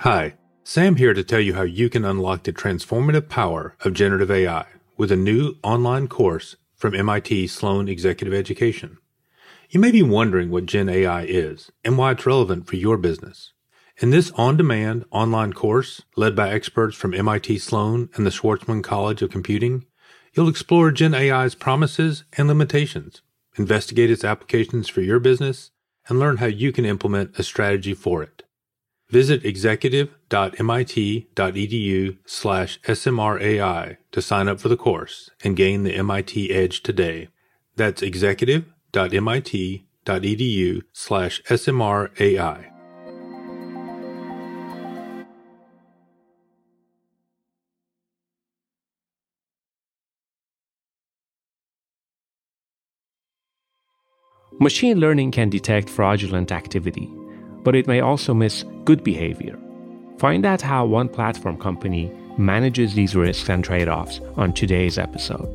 Hi, Sam here to tell you how you can unlock the transformative power of generative AI with a new online course from MIT Sloan Executive Education. You may be wondering what Gen AI is and why it's relevant for your business. In this on-demand online course led by experts from MIT Sloan and the Schwarzman College of Computing, you'll explore Gen AI's promises and limitations, investigate its applications for your business, and learn how you can implement a strategy for it. Visit executive.mit.edu slash smrai to sign up for the course and gain the MIT edge today. That's executive.mit.edu slash smrai. Machine learning can detect fraudulent activity, but it may also miss good behavior. Find out how one platform company manages these risks and trade offs on today's episode.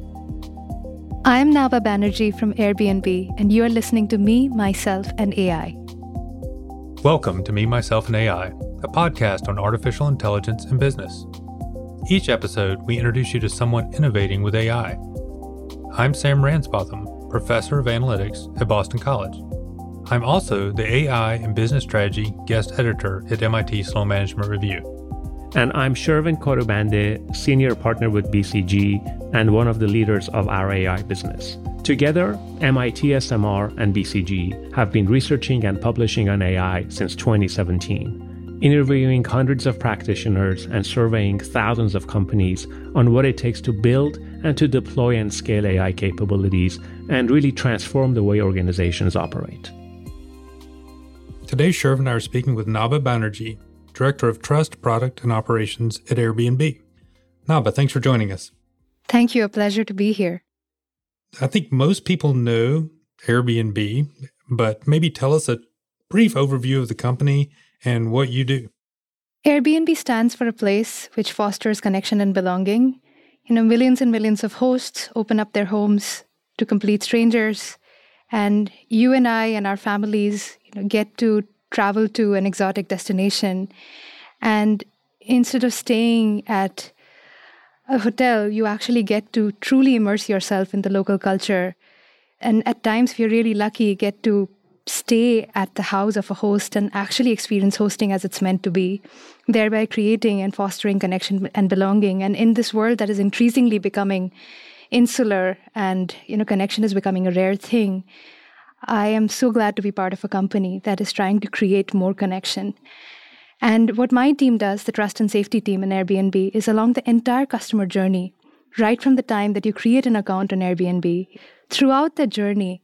I'm Naba Banerjee from Airbnb, and you're listening to Me, Myself, and AI. Welcome to Me, Myself, and AI, a podcast on artificial intelligence and business. Each episode, we introduce you to someone innovating with AI. I'm Sam Ransbotham, professor of analytics at Boston College. I'm also the AI and business strategy guest editor at MIT Sloan Management Review. And I'm Shervin Khodabandeh, senior partner with BCG and one of the leaders of our AI business. Together, MIT SMR and BCG have been researching and publishing on AI since 2017, interviewing hundreds of practitioners and surveying thousands of companies on what it takes to build and to deploy and scale AI capabilities and really transform the way organizations operate. Today, Sherv and I are speaking with Naba Banerjee, Director of Trust, Product, and Operations at Airbnb. Naba, thanks for joining us. Thank you. A pleasure to be here. I think most people know Airbnb, but maybe tell us a brief overview of the company and what you do. Airbnb stands for a place which fosters connection and belonging you know, millions and millions of hosts open up their homes to complete strangers. And you and I and our families you know, get to travel to an exotic destination. And instead of staying at a hotel, you actually get to truly immerse yourself in the local culture. And at times, if you're really lucky, get to stay at the house of a host and actually experience hosting as it's meant to be, thereby creating and fostering connection and belonging. And in this world that is increasingly becoming insular and you know connection is becoming a rare thing, I am so glad to be part of a company that is trying to create more connection. And what my team does, the trust and safety team in Airbnb, is along the entire customer journey, right from the time that you create an account on Airbnb, throughout the journey,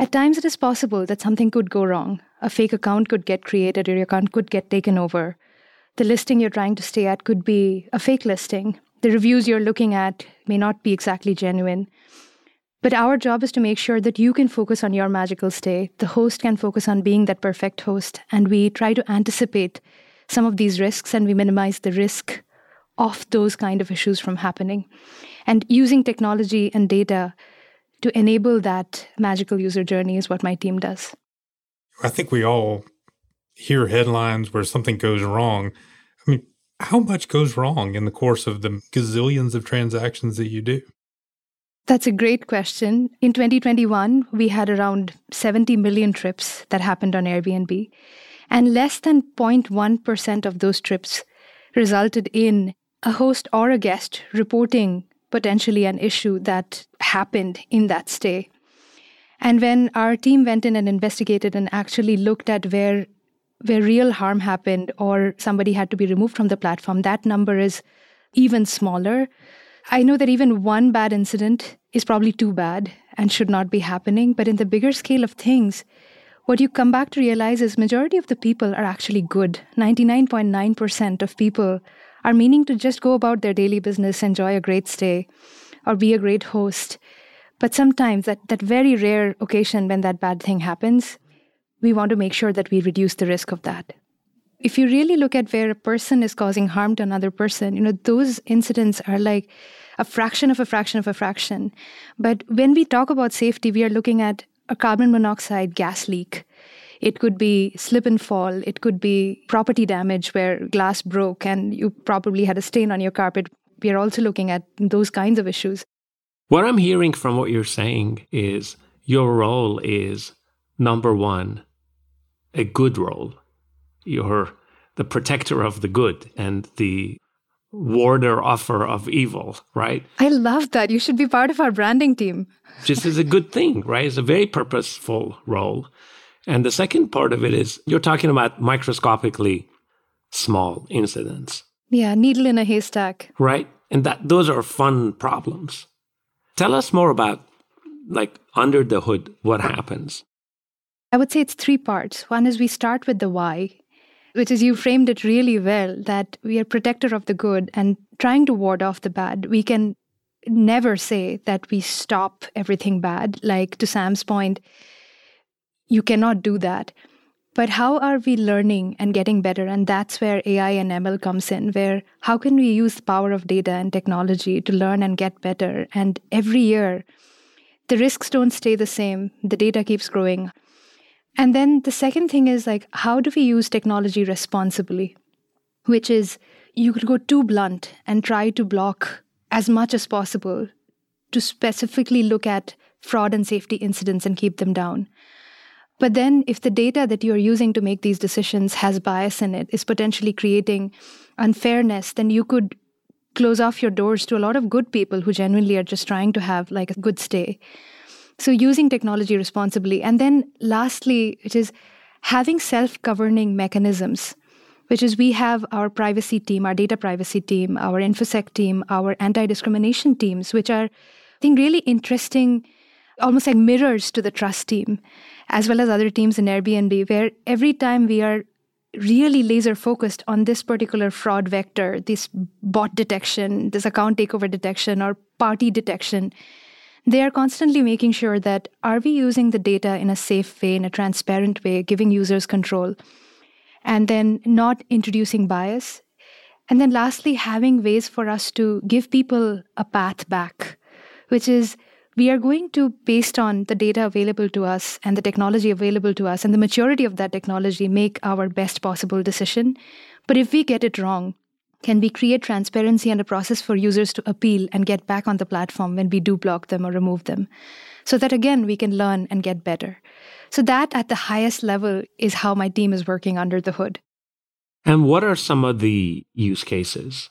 at times, it is possible that something could go wrong. A fake account could get created or your account could get taken over. The listing you're trying to stay at could be a fake listing. The reviews you're looking at may not be exactly genuine. But our job is to make sure that you can focus on your magical stay. The host can focus on being that perfect host. And we try to anticipate some of these risks and we minimize the risk of those kind of issues from happening. And using technology and data to enable that magical user journey is what my team does. I think we all hear headlines where something goes wrong. I mean, how much goes wrong in the course of the gazillions of transactions that you do? That's a great question. In 2021, we had around 70 million trips that happened on Airbnb, and less than 0.1% of those trips resulted in a host or a guest reporting potentially an issue that happened in that stay. And when our team went in and investigated and actually looked at where where real harm happened or somebody had to be removed from the platform, that number is even smaller. I know that even one bad incident is probably too bad and should not be happening, but in the bigger scale of things, what you come back to realize is majority of the people are actually good. 99.9% of people are meaning to just go about their daily business, enjoy a great stay, or be a great host. But sometimes, that, that very rare occasion when that bad thing happens, we want to make sure that we reduce the risk of that. If you really look at where a person is causing harm to another person, you know, those incidents are like a fraction of a fraction of a fraction. But when we talk about safety, we are looking at a carbon monoxide gas leak It could be slip and fall. It could be property damage where glass broke and you probably had a stain on your carpet. We are also looking at those kinds of issues. What I'm hearing from what you're saying is your role is number one, a good role. You're the protector of the good and the warder offer of evil, right? I love that. You should be part of our branding team. this is a good thing, right? It's a very purposeful role. And the second part of it is you're talking about microscopically small incidents. Yeah, needle in a haystack. Right? And that those are fun problems. Tell us more about like under the hood what happens. I would say it's three parts. One is we start with the why, which is you framed it really well that we are protector of the good and trying to ward off the bad. We can never say that we stop everything bad. Like to Sam's point, you cannot do that. But how are we learning and getting better? And that's where AI and ML comes in, where how can we use the power of data and technology to learn and get better? And every year, the risks don't stay the same. The data keeps growing. And then the second thing is like, how do we use technology responsibly? Which is, you could go too blunt and try to block as much as possible to specifically look at fraud and safety incidents and keep them down. But then, if the data that you're using to make these decisions has bias in it, is potentially creating unfairness, then you could close off your doors to a lot of good people who genuinely are just trying to have like a good stay. So, using technology responsibly. And then, lastly, it is having self governing mechanisms, which is we have our privacy team, our data privacy team, our InfoSec team, our anti discrimination teams, which are, I think, really interesting, almost like mirrors to the trust team, as well as other teams in Airbnb, where every time we are really laser focused on this particular fraud vector, this bot detection, this account takeover detection, or party detection, they are constantly making sure that are we using the data in a safe way, in a transparent way, giving users control, and then not introducing bias. And then lastly, having ways for us to give people a path back, which is we are going to, based on the data available to us and the technology available to us and the maturity of that technology, make our best possible decision. But if we get it wrong, can we create transparency and a process for users to appeal and get back on the platform when we do block them or remove them? So that again, we can learn and get better. So, that at the highest level is how my team is working under the hood. And what are some of the use cases?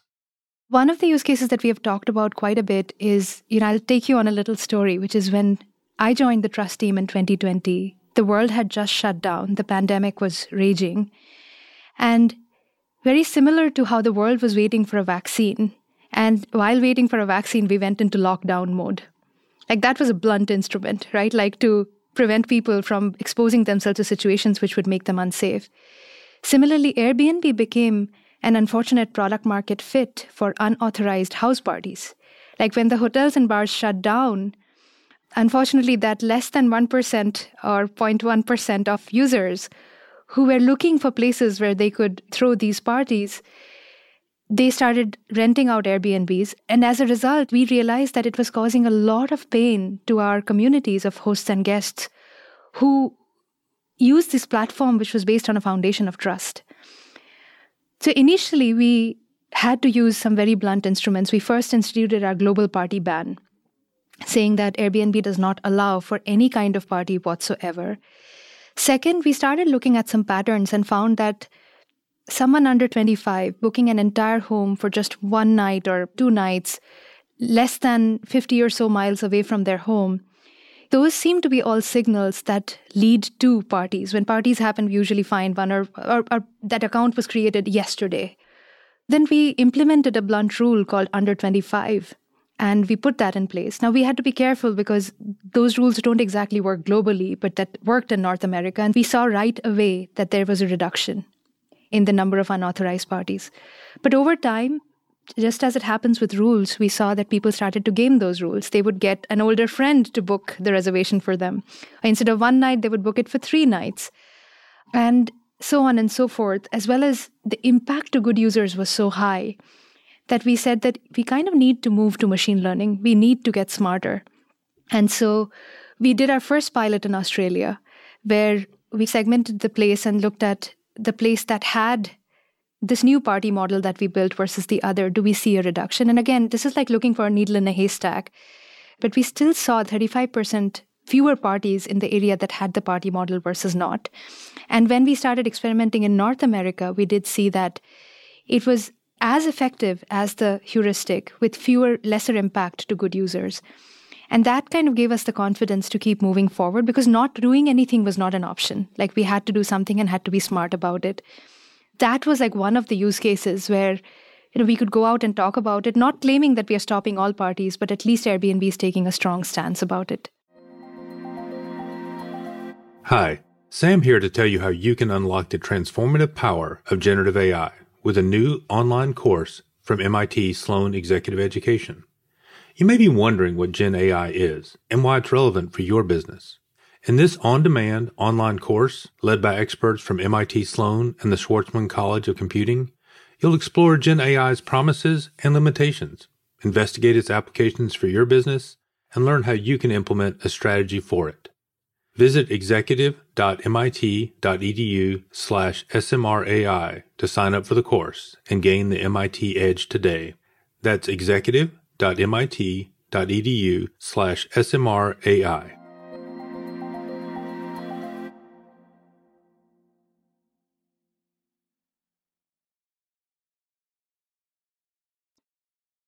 One of the use cases that we have talked about quite a bit is, you know, I'll take you on a little story, which is when I joined the trust team in 2020, the world had just shut down, the pandemic was raging. And very similar to how the world was waiting for a vaccine. And while waiting for a vaccine, we went into lockdown mode. Like that was a blunt instrument, right? Like to prevent people from exposing themselves to situations which would make them unsafe. Similarly, Airbnb became an unfortunate product market fit for unauthorized house parties. Like when the hotels and bars shut down, unfortunately, that less than 1% or 0.1% of users who were looking for places where they could throw these parties, they started renting out Airbnbs. And as a result, we realized that it was causing a lot of pain to our communities of hosts and guests who used this platform, which was based on a foundation of trust. So initially, we had to use some very blunt instruments. We first instituted our global party ban, saying that Airbnb does not allow for any kind of party whatsoever. Second, we started looking at some patterns and found that someone under 25 booking an entire home for just one night or two nights, less than 50 or so miles away from their home, those seem to be all signals that lead to parties. When parties happen, we usually find one or, or, or that account was created yesterday. Then we implemented a blunt rule called under 25 and we put that in place. Now, we had to be careful because those rules don't exactly work globally, but that worked in North America. And we saw right away that there was a reduction in the number of unauthorized parties. But over time, just as it happens with rules, we saw that people started to game those rules. They would get an older friend to book the reservation for them. Instead of one night, they would book it for three nights. And so on and so forth, as well as the impact to good users was so high that we said that we kind of need to move to machine learning. We need to get smarter. And so we did our first pilot in Australia where we segmented the place and looked at the place that had this new party model that we built versus the other. Do we see a reduction? And again, this is like looking for a needle in a haystack. But we still saw 35% fewer parties in the area that had the party model versus not. And when we started experimenting in North America, we did see that it was as effective as the heuristic with fewer, lesser impact to good users. And that kind of gave us the confidence to keep moving forward because not doing anything was not an option. Like we had to do something and had to be smart about it. That was like one of the use cases where you know we could go out and talk about it, not claiming that we are stopping all parties, but at least Airbnb is taking a strong stance about it. Hi, Sam here to tell you how you can unlock the transformative power of generative AI with a new online course from MIT Sloan Executive Education. You may be wondering what Gen AI is and why it's relevant for your business. In this on-demand online course led by experts from MIT Sloan and the Schwarzman College of Computing, you'll explore Gen AI's promises and limitations, investigate its applications for your business, and learn how you can implement a strategy for it. Visit executive.mit.edu slash smrai to sign up for the course and gain the MIT edge today. That's executive.mit.edu slash SMRAI.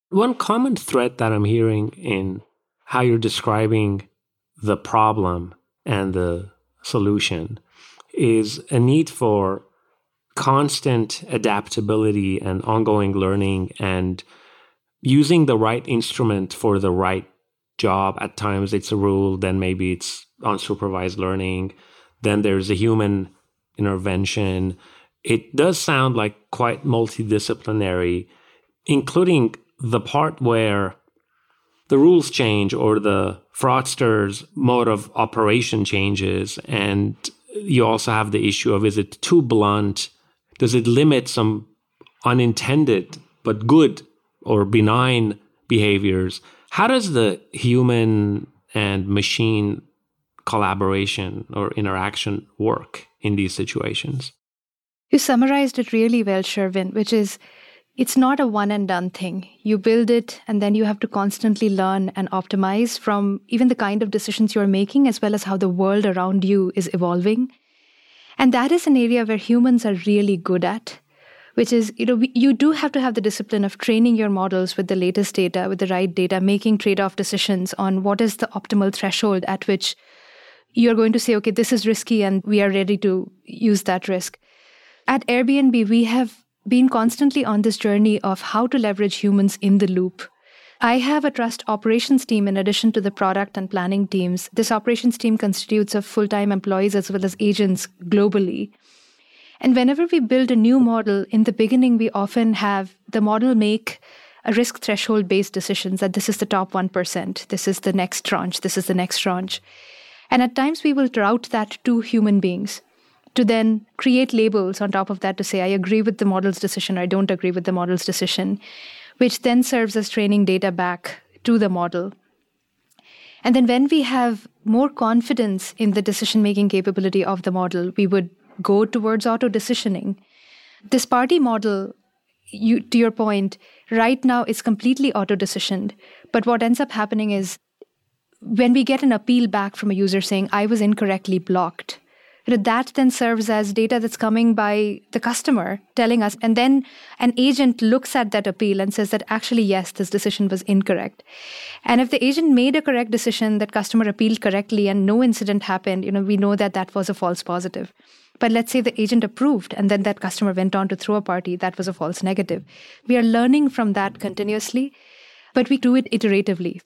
One common thread that I'm hearing in how you're describing the problem and the solution is a need for constant adaptability and ongoing learning and using the right instrument for the right job. At times it's a rule, then maybe it's unsupervised learning, then there's a human intervention. It does sound like quite multidisciplinary, including the part where the rules change or the fraudster's mode of operation changes. And you also have the issue of is it too blunt? Does it limit some unintended but good or benign behaviors. How does the human and machine collaboration or interaction work in these situations? You summarized it really well, Shervin, which is it's not a one and done thing. You build it and then you have to constantly learn and optimize from even the kind of decisions you're making as well as how the world around you is evolving. And that is an area where humans are really good at which is you know you do have to have the discipline of training your models with the latest data with the right data making trade-off decisions on what is the optimal threshold at which you're going to say okay this is risky and we are ready to use that risk at airbnb we have been constantly on this journey of how to leverage humans in the loop I have a trust operations team in addition to the product and planning teams. This operations team constitutes of full time employees as well as agents globally. And whenever we build a new model, in the beginning, we often have the model make a risk threshold based decisions that this is the top 1%, this is the next tranche, this is the next tranche. And at times, we will route that to human beings to then create labels on top of that to say, I agree with the model's decision or I don't agree with the model's decision, which then serves as training data back to the model. And then when we have more confidence in the decision making capability of the model, we would go towards auto decisioning. This party model, you, to your point, right now is completely auto decisioned. But what ends up happening is when we get an appeal back from a user saying, I was incorrectly blocked, you know, that then serves as data that's coming by the customer telling us. And then an agent looks at that appeal and says that actually, yes, this decision was incorrect. And if the agent made a correct decision, that customer appealed correctly and no incident happened, you know, we know that that was a false positive. But let's say the agent approved and then that customer went on to throw a party, that was a false negative. We are learning from that continuously, but we do it iteratively.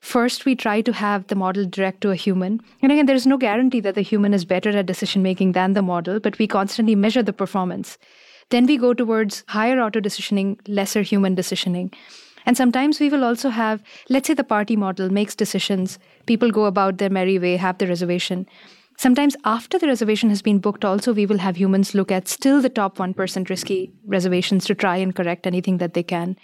First, we try to have the model direct to a human. And again, there's no guarantee that the human is better at decision making than the model, but we constantly measure the performance. Then we go towards higher auto decisioning, lesser human decisioning. And sometimes we will also have, let's say the party model makes decisions, people go about their merry way, have the reservation. Sometimes after the reservation has been booked, also we will have humans look at still the top 1% risky reservations to try and correct anything that they can.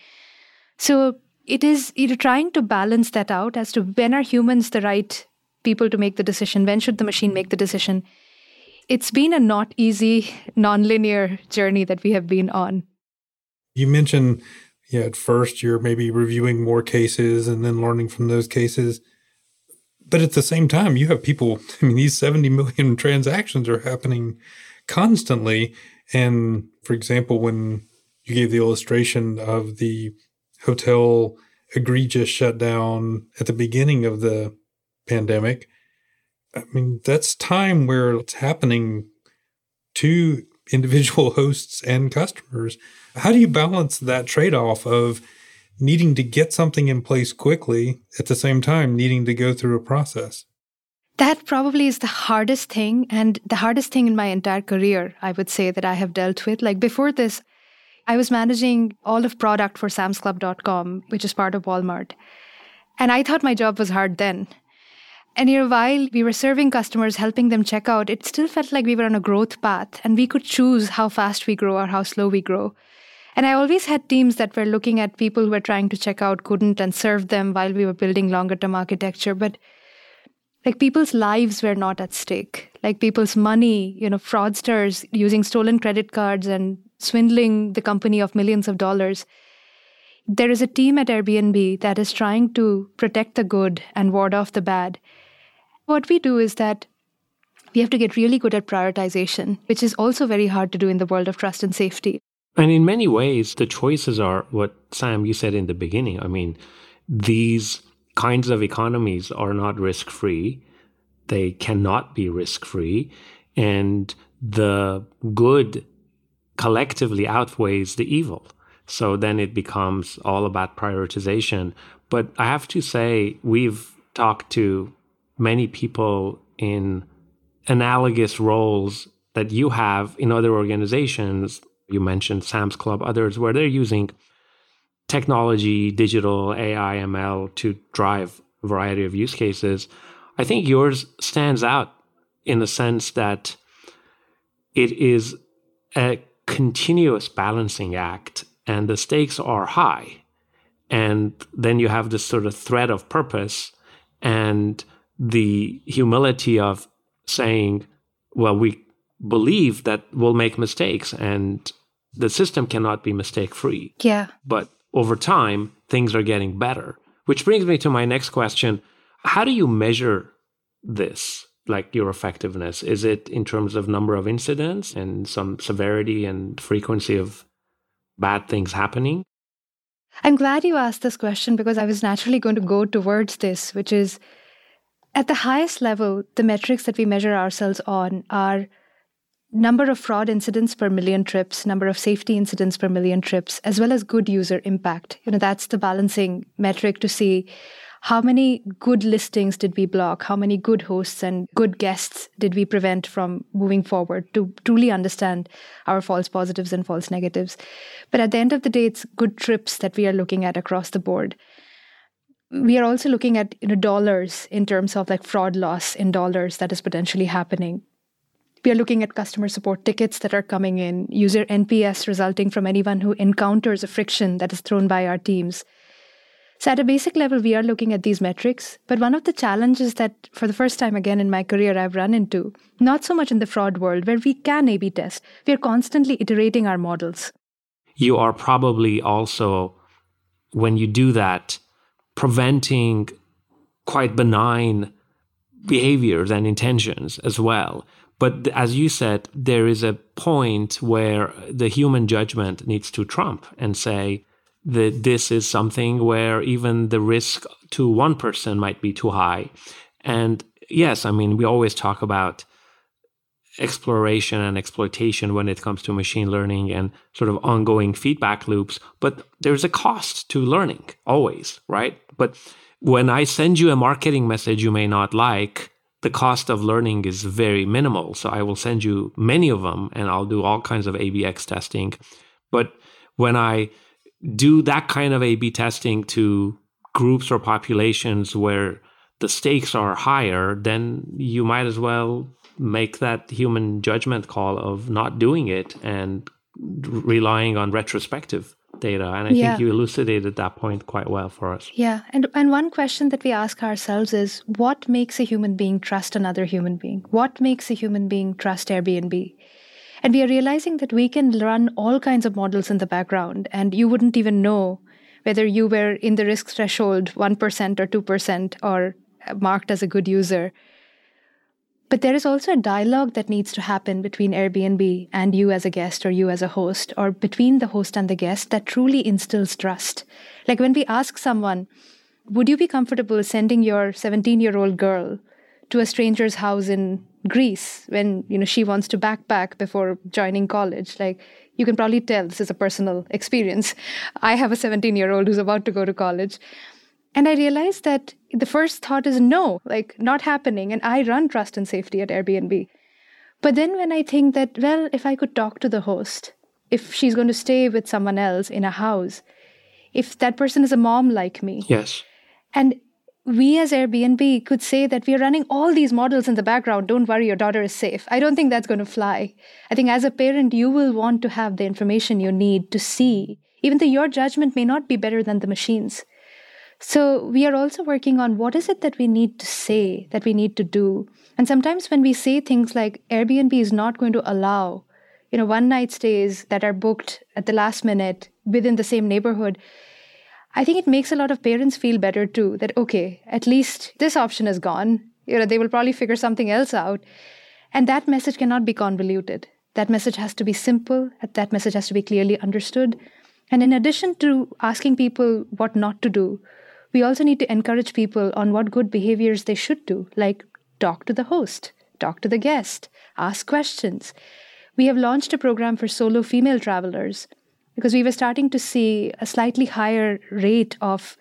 So it is you know, trying to balance that out as to when are humans the right people to make the decision, when should the machine make the decision. it's been a not easy, non-linear journey that we have been on. You mentioned yeah, at first you're maybe reviewing more cases and then learning from those cases. But at the same time, you have people, I mean, these 70 million transactions are happening constantly. And for example, when you gave the illustration of the hotel egregious shutdown at the beginning of the pandemic, I mean, that's time where it's happening to individual hosts and customers. How do you balance that trade off of needing to get something in place quickly at the same time needing to go through a process? That probably is the hardest thing and the hardest thing in my entire career, I would say, that I have dealt with. Like before this, I was managing all of product for samsclub.com, which is part of Walmart. And I thought my job was hard then. And you know, while we were serving customers, helping them check out, it still felt like we were on a growth path and we could choose how fast we grow or how slow we grow. And I always had teams that were looking at people who were trying to check out, couldn't, and serve them while we were building longer term architecture. But like people's lives were not at stake. Like people's money, you know, fraudsters using stolen credit cards and swindling the company of millions of dollars. There is a team at Airbnb that is trying to protect the good and ward off the bad. What we do is that we have to get really good at prioritization, which is also very hard to do in the world of trust and safety. And in many ways, the choices are what Sam, you said in the beginning. I mean, these kinds of economies are not risk free, they cannot be risk free. And the good collectively outweighs the evil. So then it becomes all about prioritization. But I have to say, we've talked to many people in analogous roles that you have in other organizations. You mentioned Sam's Club, others, where they're using technology, digital, AI, ML to drive a variety of use cases. I think yours stands out in the sense that it is a continuous balancing act and the stakes are high. And then you have this sort of thread of purpose and the humility of saying, well, we believe that we'll make mistakes and the system cannot be mistake free. Yeah. But over time, things are getting better. Which brings me to my next question. How do you measure this, like your effectiveness? Is it in terms of number of incidents and some severity and frequency of bad things happening? I'm glad you asked this question because I was naturally going to go towards this, which is at the highest level, the metrics that we measure ourselves on are number of fraud incidents per million trips, number of safety incidents per million trips, as well as good user impact. You know, that's the balancing metric to see how many good listings did we block, how many good hosts and good guests did we prevent from moving forward to truly understand our false positives and false negatives. But at the end of the day, it's good trips that we are looking at across the board. We are also looking at you know dollars in terms of like fraud loss in dollars that is potentially happening. We are looking at customer support tickets that are coming in user nps resulting from anyone who encounters a friction that is thrown by our teams so at a basic level we are looking at these metrics but one of the challenges that for the first time again in my career i've run into not so much in the fraud world where we can a b test we are constantly iterating our models you are probably also when you do that preventing quite benign behaviors and intentions as well. But as you said, there is a point where the human judgment needs to trump and say that this is something where even the risk to one person might be too high. And yes, I mean, we always talk about exploration and exploitation when it comes to machine learning and sort of ongoing feedback loops. But there's a cost to learning always, right? But when I send you a marketing message you may not like, the cost of learning is very minimal. So I will send you many of them and I'll do all kinds of ABX testing. But when I do that kind of A B testing to groups or populations where the stakes are higher, then you might as well make that human judgment call of not doing it and relying on retrospective data. And I Yeah. think you elucidated that point quite well for us. Yeah. And, and one question that we ask ourselves is what makes a human being trust another human being? What makes a human being trust Airbnb? And we are realizing that we can run all kinds of models in the background, and you wouldn't even know whether you were in the risk threshold 1% or 2% or uh, marked as a good user. But there is also a dialogue that needs to happen between Airbnb and you as a guest or you as a host, or between the host and the guest that truly instills trust. Like when we ask someone, would you be comfortable sending your 17 year old girl to a stranger's house in Greece when you know she wants to backpack before joining college? Like you can probably tell this is a personal experience. I have a 17 year old who's about to go to college. And I realized that the first thought is no, like not happening. And I run trust and safety at Airbnb. But then when I think that, well, if I could talk to the host, if she's going to stay with someone else in a house, if that person is a mom like me, Yes. and we as Airbnb could say that we are running all these models in the background. Don't worry, your daughter is safe. I don't think that's going to fly. I think as a parent, you will want to have the information you need to see, even though your judgment may not be better than the machines. So we are also working on what is it that we need to say, that we need to do. And sometimes when we say things like Airbnb is not going to allow, you know, one night stays that are booked at the last minute within the same neighborhood, I think it makes a lot of parents feel better too that, okay, at least this option is gone. You know, they will probably figure something else out. And that message cannot be convoluted. That message has to be simple. That message has to be clearly understood. And in addition to asking people what not to do, we also need to encourage people on what good behaviors they should do, like talk to the host, talk to the guest, ask questions. We have launched a program for solo female travelers because we were starting to see a slightly higher rate of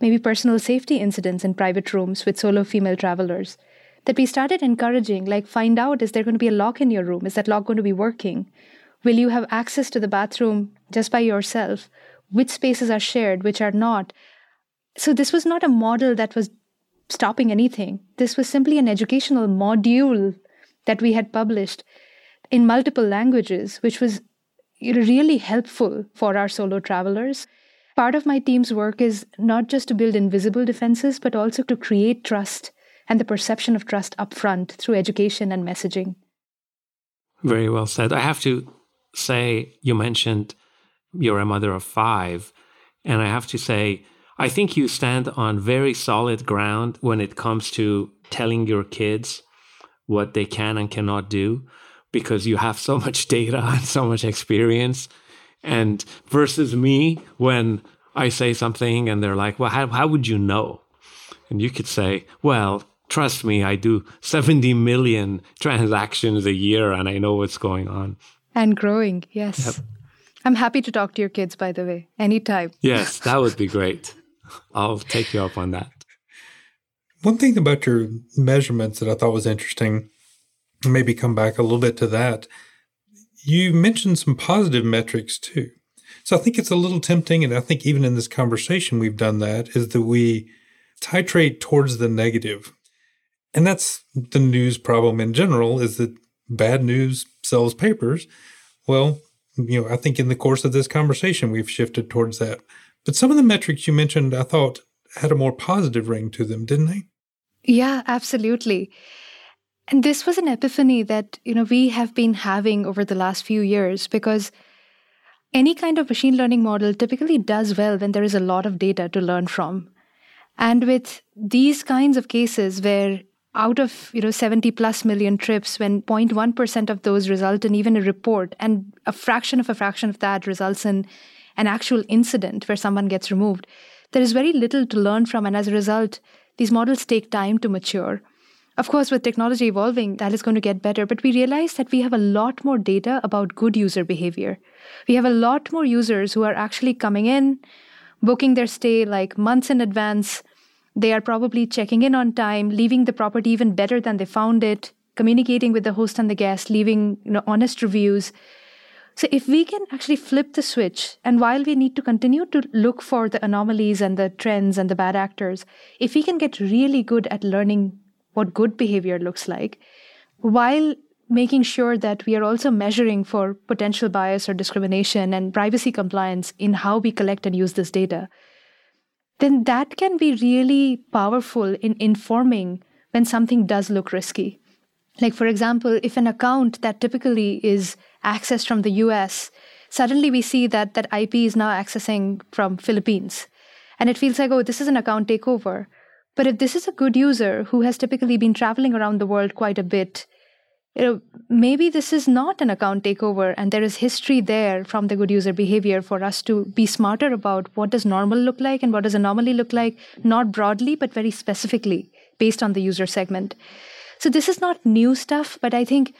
maybe personal safety incidents in private rooms with solo female travelers that we started encouraging like find out is there going to be a lock in your room? Is that lock going to be working? Will you have access to the bathroom just by yourself? Which spaces are shared which are not? So this was not a model that was stopping anything. This was simply an educational module that we had published in multiple languages which was really helpful for our solo travelers part of my team's work is not just to build invisible defenses but also to create trust and the perception of trust upfront through education and messaging Very well said. I have to say, you mentioned you're a mother of five. And I have to say, I think you stand on very solid ground when it comes to telling your kids what they can and cannot do because you have so much data and so much experience. And versus me, when I say something and they're like, well, how, how would you know? And you could say, well, trust me, I do 70 million transactions a year and I know what's going on. and growing yes Yep. i'm happy to talk to your kids by the way anytime Yes, that would be great. I'll take you up on that. One thing about your measurements that I thought was interesting, maybe come back a little bit to that. You mentioned some positive metrics too. So I think it's a little tempting, and I think even in this conversation we've done that, is that we titrate towards the negative. And that's the news problem in general, is that bad news sells papers. Well, you know, I think in the course of this conversation we've shifted towards that. But some of the metrics you mentioned, I thought had a more positive ring to them, didn't they? Yeah, absolutely. And this was an epiphany that, you know, we have been having over the last few years because any kind of machine learning model typically does well when there is a lot of data to learn from. And with these kinds of cases where out of, you know, 70 plus million trips when 0.1% of those result in even a report and a fraction of a fraction of that results in an actual incident where someone gets removed, there is very little to learn from and as a result these models take time to mature. Of course, with technology evolving, that is going to get better, but we realize that we have a lot more data about good user behavior. We have a lot more users who are actually coming in, booking their stay like months in advance. They are probably checking in on time, leaving the property even better than they found it, communicating with the host and the guest, leaving you know, honest reviews. So, if we can actually flip the switch, and while we need to continue to look for the anomalies and the trends and the bad actors, if we can get really good at learning what good behavior looks like, while making sure that we are also measuring for potential bias or discrimination and privacy compliance in how we collect and use this data, then that can be really powerful in informing when something does look risky. Like, for example, if an account that typically is accessed from the US, suddenly we see that that IP is now accessing from Philippines. And it feels like, oh, this is an account takeover. But if this is a good user who has typically been traveling around the world quite a bit, you know, maybe this is not an account takeover and there is history there from the good user behavior for us to be smarter about what does normal look like and what does anomaly look like, not broadly, but very specifically based on the user segment. So this is not new stuff, but I think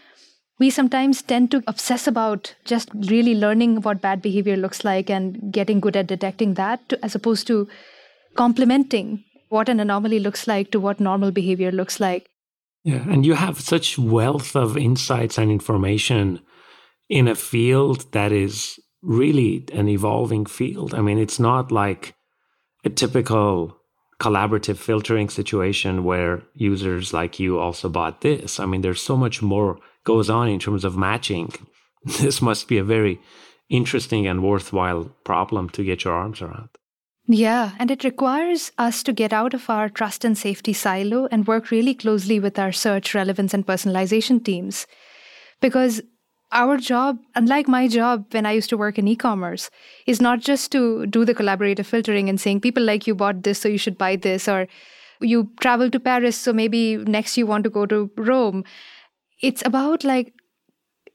we sometimes tend to obsess about just really learning what bad behavior looks like and getting good at detecting that to, as opposed to complementing what an anomaly looks like to what normal behavior looks like. Yeah, and you have such wealth of insights and information in a field that is really an evolving field. I mean, it's not like a typical collaborative filtering situation where users like you also bought this. I mean, there's so much more goes on in terms of matching. This must be a very interesting and worthwhile problem to get your arms around. Yeah, and it requires us to get out of our trust and safety silo and work really closely with our search, relevance, and personalization teams. Because our job, unlike my job when I used to work in e commerce, is not just to do the collaborative filtering and saying people like you bought this, so you should buy this, or you travel to Paris, so maybe next you want to go to Rome. It's about like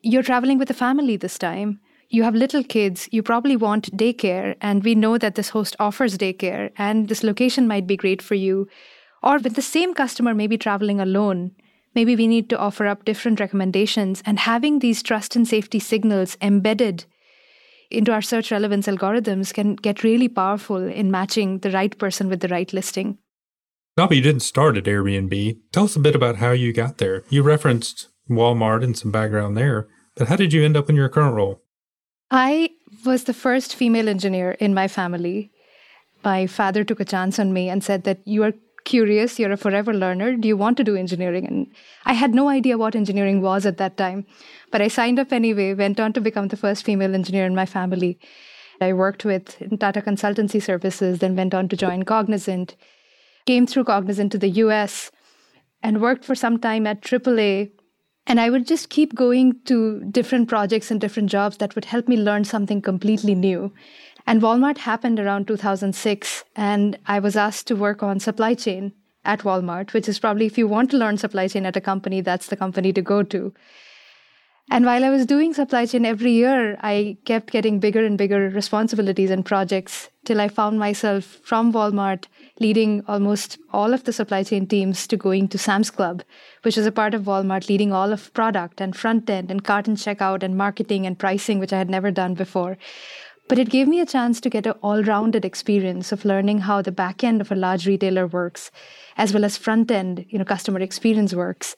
you're traveling with a family this time. You have little kids, you probably want daycare, and we know that this host offers daycare, and this location might be great for you. Or with the same customer, maybe traveling alone, maybe we need to offer up different recommendations and having these trust and safety signals embedded into our search relevance algorithms can get really powerful in matching the right person with the right listing. Naba, you didn't start at Airbnb. Tell us a bit about how you got there. You referenced Walmart and some background there, but how did you end up in your current role? I was the first female engineer in my family. My father took a chance on me and said that you are curious, you're a forever learner. Do you want to do engineering? And I had no idea what engineering was at that time, but I signed up anyway, went on to become the first female engineer in my family. I worked with Tata Consultancy Services, then went on to join Cognizant, came through Cognizant to the US, and worked for some time at AAA. And I would just keep going to different projects and different jobs that would help me learn something completely new. And Walmart happened around 2006, and I was asked to work on supply chain at Walmart, which is probably if you want to learn supply chain at a company, that's the company to go to. And while I was doing supply chain every year, I kept getting bigger and bigger responsibilities and projects till I found myself from Walmart leading almost all of the supply chain teams to going to Sam's Club, which is a part of Walmart, leading all of product and front end and carton checkout and marketing and pricing, which I had never done before. But it gave me a chance to get an all rounded experience of learning how the back end of a large retailer works, as well as front end, you know, customer experience works.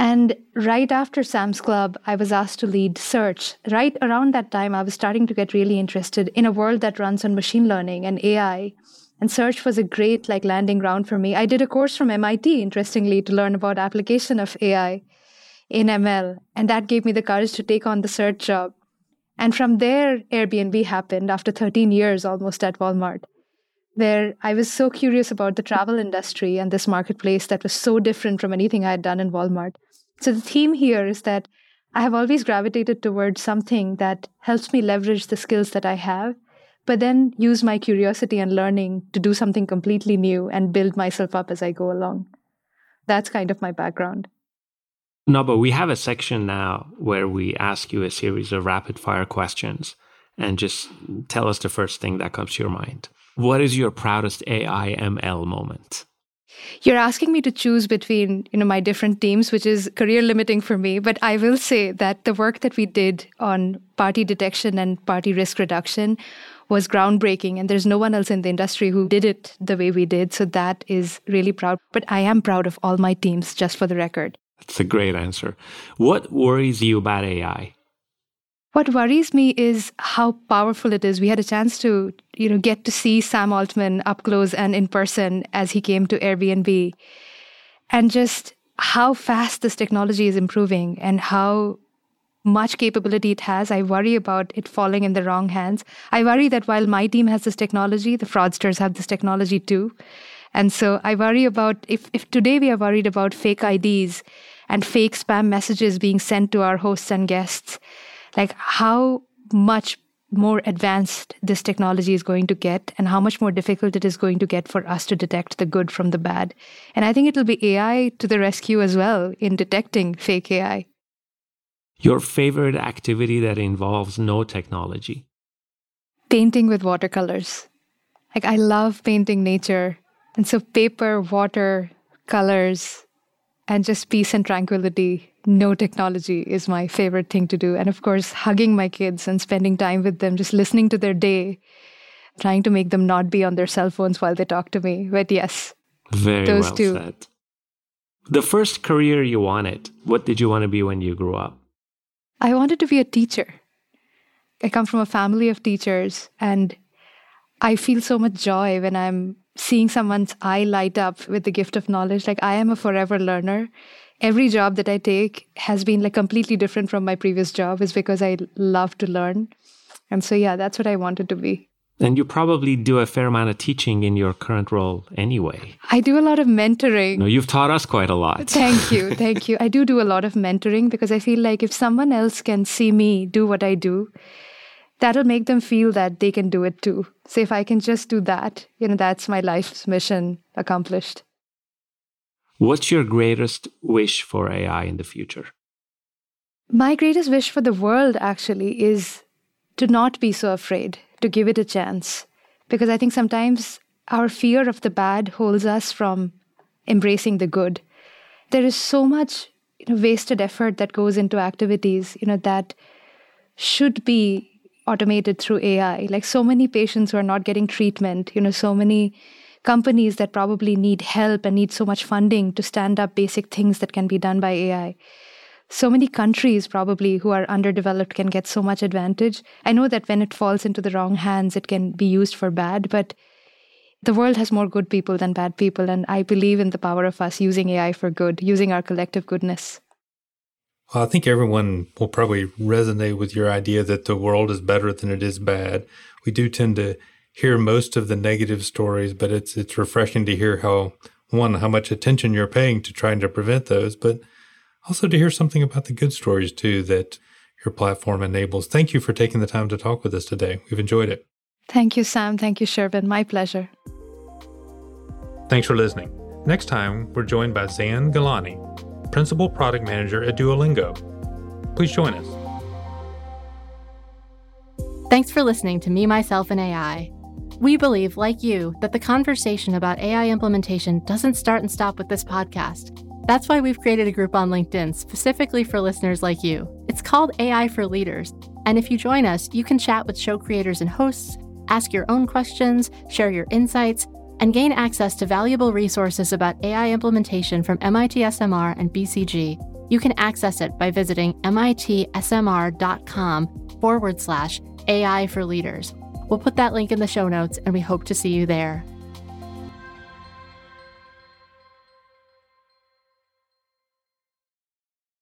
And right after Sam's Club, I was asked to lead search. Right around that time, I was starting to get really interested in a world that runs on machine learning and AI. And search was a great like landing ground for me. I did a course from MIT, interestingly, to learn about application of AI in ML. And that gave me the courage to take on the search job. And from there, Airbnb happened after 13 years almost at Walmart, where I was so curious about the travel industry and this marketplace that was so different from anything I had done in Walmart. So the theme here is that I have always gravitated towards something that helps me leverage the skills that I have, but then use my curiosity and learning to do something completely new and build myself up as I go along. That's kind of my background. No, but we have a section now where we ask you a series of rapid fire questions and just tell us the first thing that comes to your mind. What is your proudest AI ML moment? You're asking me to choose between, you know, my different teams, which is career limiting for me, but I will say that the work that we did on party detection and party risk reduction was groundbreaking and there's no one else in the industry who did it the way we did, so that is really proud. But I am proud of all my teams just for the record. That's a great answer. What worries you about AI? What worries me is how powerful it is. We had a chance to, you know, get to see Sam Altman up close and in person as he came to Airbnb. And just how fast this technology is improving and how much capability it has, I worry about it falling in the wrong hands. I worry that while my team has this technology, the fraudsters have this technology too. And so I worry about if, if today we are worried about fake IDs and fake spam messages being sent to our hosts and guests, like how much more advanced this technology is going to get and how much more difficult it is going to get for us to detect the good from the bad. And I think it'll be AI to the rescue as well in detecting fake AI. Your favorite activity that involves no technology? Painting with watercolors. Like, I love painting nature. And so, paper, water, colors, and just peace and tranquility no technology is my favorite thing to do. And of course, hugging my kids and spending time with them, just listening to their day, trying to make them not be on their cell phones while they talk to me. But yes, very those well two. said. The first career you wanted, what did you want to be when you grew up? I wanted to be a teacher. I come from a family of teachers, and I feel so much joy when I'm seeing someone's eye light up with the gift of knowledge. Like I am a forever learner every job that I take has been like completely different from my previous job is because I love to learn. And so, yeah, that's what I wanted to be. And you probably do a fair amount of teaching in your current role anyway. I do a lot of mentoring. No, you've taught us quite a lot. Thank you. Thank you. I do do a lot of mentoring because I feel like if someone else can see me do what I do, that'll make them feel that they can do it too. So if I can just do that, you know, that's my life's mission accomplished. What's your greatest wish for AI in the future? My greatest wish for the world actually is to not be so afraid, to give it a chance. Because I think sometimes our fear of the bad holds us from embracing the good. There is so much you know, wasted effort that goes into activities, you know, that should be automated through AI. Like so many patients who are not getting treatment, you know, so many companies that probably need help and need so much funding to stand up basic things that can be done by AI. So many countries probably who are underdeveloped can get so much advantage. I know that when it falls into the wrong hands, it can be used for bad, but the world has more good people than bad people. And I believe in the power of us using AI for good, using our collective goodness. Well, I think everyone will probably resonate with your idea that the world is better than it is bad. We do tend to hear most of the negative stories, but it's it's refreshing to hear how one how much attention you're paying to trying to prevent those, but also to hear something about the good stories too that your platform enables. Thank you for taking the time to talk with us today. We've enjoyed it. Thank you, Sam. Thank you, Shervin. My pleasure. Thanks for listening. Next time, we're joined by Zan Gilani, Principal Product Manager at Duolingo. Please join us. Thanks for listening to Me, Myself, and AI. We believe, like you, that the conversation about AI implementation doesn't start and stop with this podcast. That's why we've created a group on LinkedIn specifically for listeners like you. It's called AI for Leaders. And if you join us, you can chat with show creators and hosts, ask your own questions, share your insights, and gain access to valuable resources about AI implementation from MIT SMR and BCG. You can access it by visiting mitsmr.com forward slash AI for Leaders. We'll put that link in the show notes, and we hope to see you there.